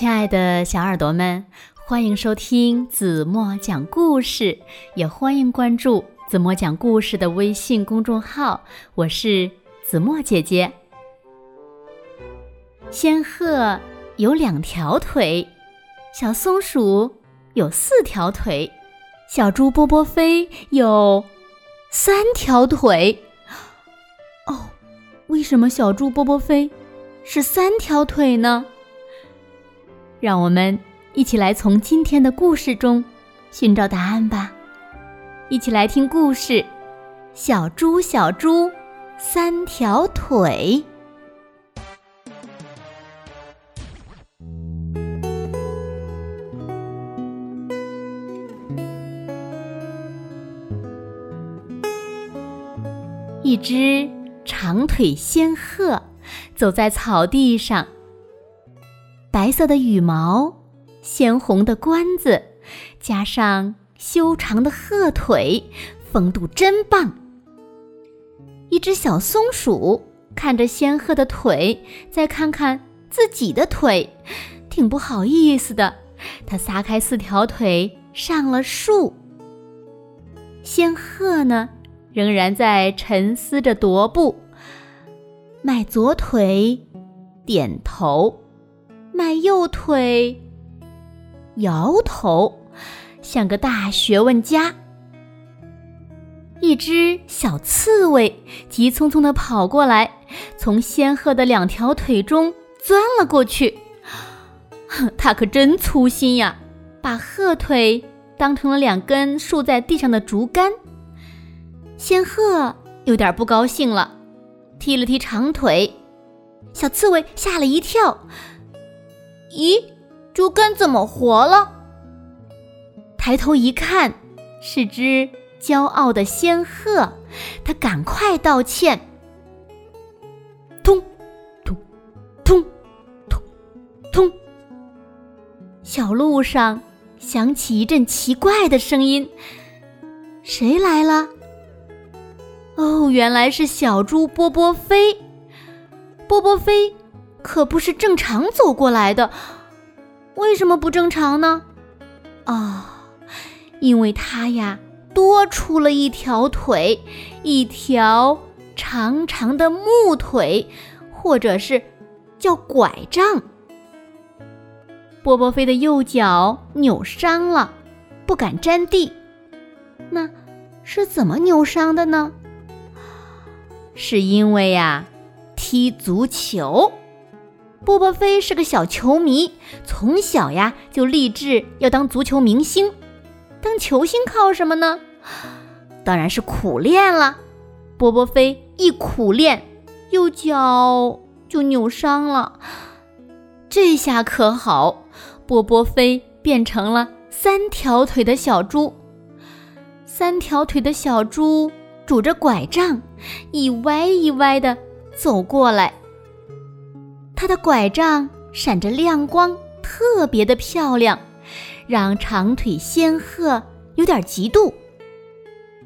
亲爱的小耳朵们，欢迎收听子墨讲故事，也欢迎关注子墨讲故事的微信公众号。我是子墨姐姐。仙鹤有两条腿，小松鼠有四条腿，小猪波波飞有三条腿。哦，为什么小猪波波飞是三条腿呢？让我们一起来从今天的故事中寻找答案吧！一起来听故事《小猪小猪三条腿》。一只长腿仙鹤走在草地上。白色的羽毛，鲜红的冠子，加上修长的鹤腿，风度真棒。一只小松鼠看着仙鹤的腿，再看看自己的腿，挺不好意思的。它撒开四条腿上了树。仙鹤呢，仍然在沉思着踱步，迈左腿，点头。迈右腿，摇头，像个大学问家。一只小刺猬急匆匆地跑过来，从仙鹤的两条腿中钻了过去。它可真粗心呀，把鹤腿当成了两根竖在地上的竹竿。仙鹤有点不高兴了，踢了踢长腿，小刺猬吓了一跳。咦，竹竿怎么活了？抬头一看，是只骄傲的仙鹤，它赶快道歉。通通通通通。小路上响起一阵奇怪的声音，谁来了？哦，原来是小猪波波飞。波波飞。可不是正常走过来的，为什么不正常呢？啊，因为它呀多出了一条腿，一条长长的木腿，或者是叫拐杖。波波飞的右脚扭伤了，不敢沾地。那是怎么扭伤的呢？是因为呀踢足球。波波飞是个小球迷，从小呀就立志要当足球明星。当球星靠什么呢？当然是苦练了。波波飞一苦练，右脚就扭伤了。这下可好，波波飞变成了三条腿的小猪。三条腿的小猪拄着拐杖，一歪一歪的走过来。它的拐杖闪着亮光，特别的漂亮，让长腿仙鹤有点嫉妒。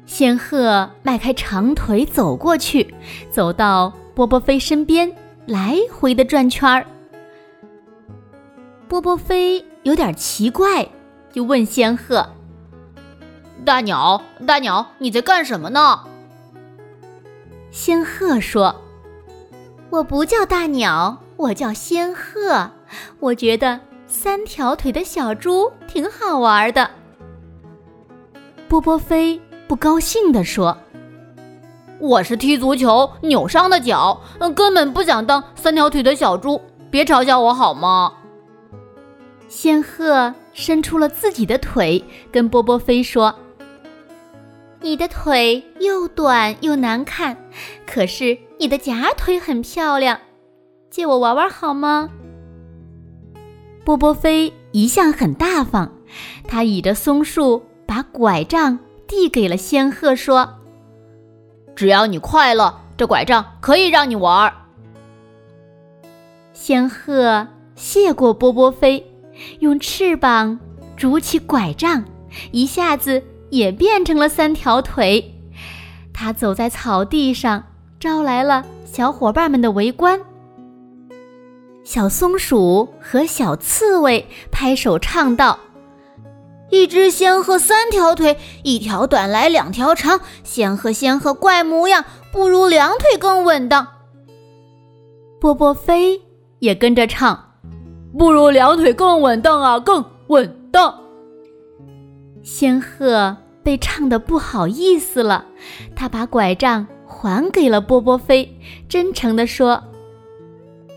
仙鹤迈开长腿走过去，走到波波飞身边，来回的转圈儿。波波飞有点奇怪，就问仙鹤：“大鸟，大鸟，你在干什么呢？”仙鹤说：“我不叫大鸟。”我叫仙鹤，我觉得三条腿的小猪挺好玩的。波波飞不高兴地说：“我是踢足球扭伤的脚，根本不想当三条腿的小猪，别嘲笑我好吗？”仙鹤伸出了自己的腿，跟波波飞说：“你的腿又短又难看，可是你的假腿很漂亮。”借我玩玩好吗？波波飞一向很大方，他倚着松树，把拐杖递给了仙鹤，说：“只要你快乐，这拐杖可以让你玩。”仙鹤谢过波波飞，用翅膀拄起拐杖，一下子也变成了三条腿。他走在草地上，招来了小伙伴们的围观。小松鼠和小刺猬拍手唱道：“一只仙鹤三条腿，一条短来两条长。仙鹤仙鹤怪模样，不如两腿更稳当。”波波飞也跟着唱：“不如两腿更稳当啊，更稳当。”仙鹤被唱得不好意思了，他把拐杖还给了波波飞，真诚地说。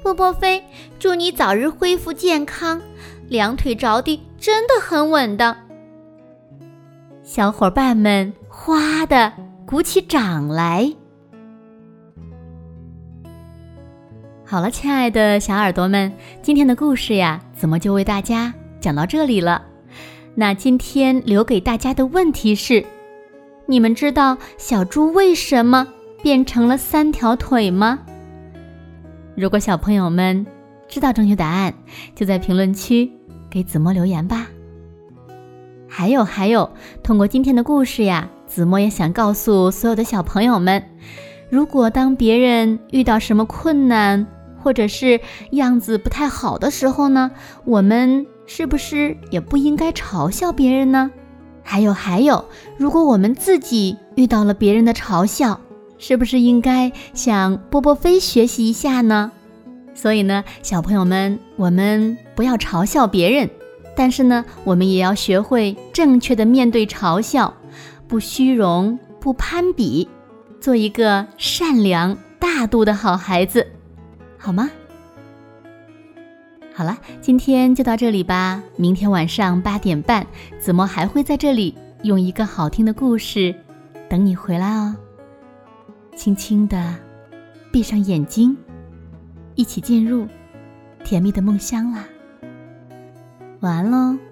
波波飞，祝你早日恢复健康，两腿着地真的很稳当。小伙伴们哗的鼓起掌来。好了，亲爱的小耳朵们，今天的故事呀，怎么就为大家讲到这里了？那今天留给大家的问题是：你们知道小猪为什么变成了三条腿吗？如果小朋友们知道正确答案，就在评论区给子墨留言吧。还有还有，通过今天的故事呀，子墨也想告诉所有的小朋友们：如果当别人遇到什么困难，或者是样子不太好的时候呢，我们是不是也不应该嘲笑别人呢？还有还有，如果我们自己遇到了别人的嘲笑，是不是应该向波波飞学习一下呢？所以呢，小朋友们，我们不要嘲笑别人，但是呢，我们也要学会正确的面对嘲笑，不虚荣，不攀比，做一个善良大度的好孩子，好吗？好了，今天就到这里吧。明天晚上八点半，子墨还会在这里用一个好听的故事等你回来哦。轻轻的闭上眼睛，一起进入甜蜜的梦乡啦。晚安喽。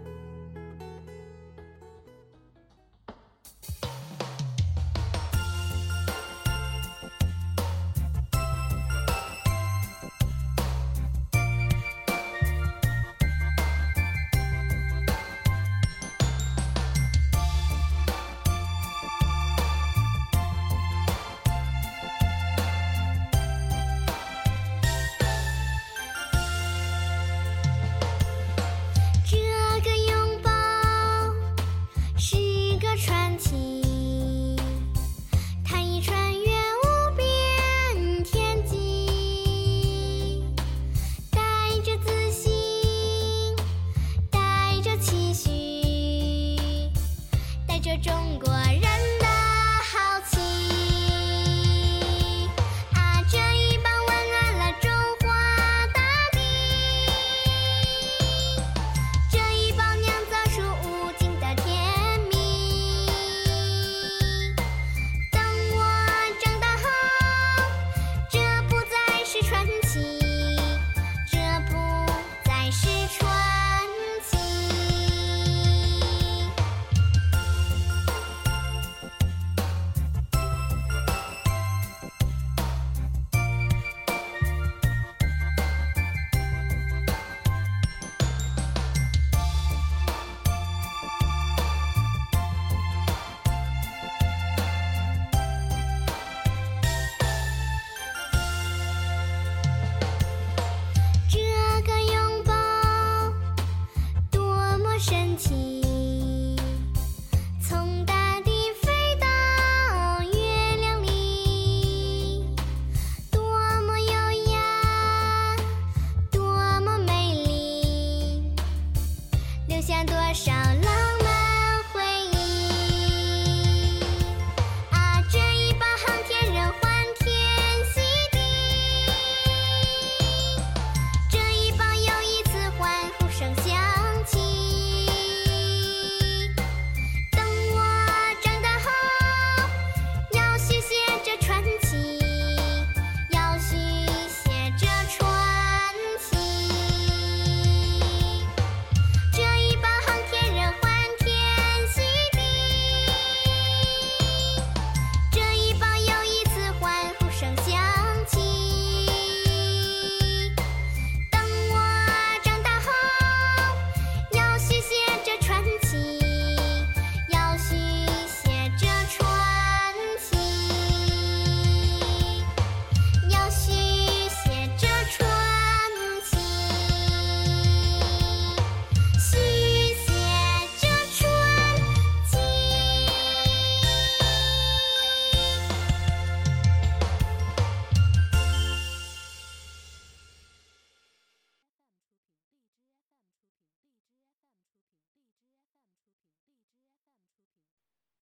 多少老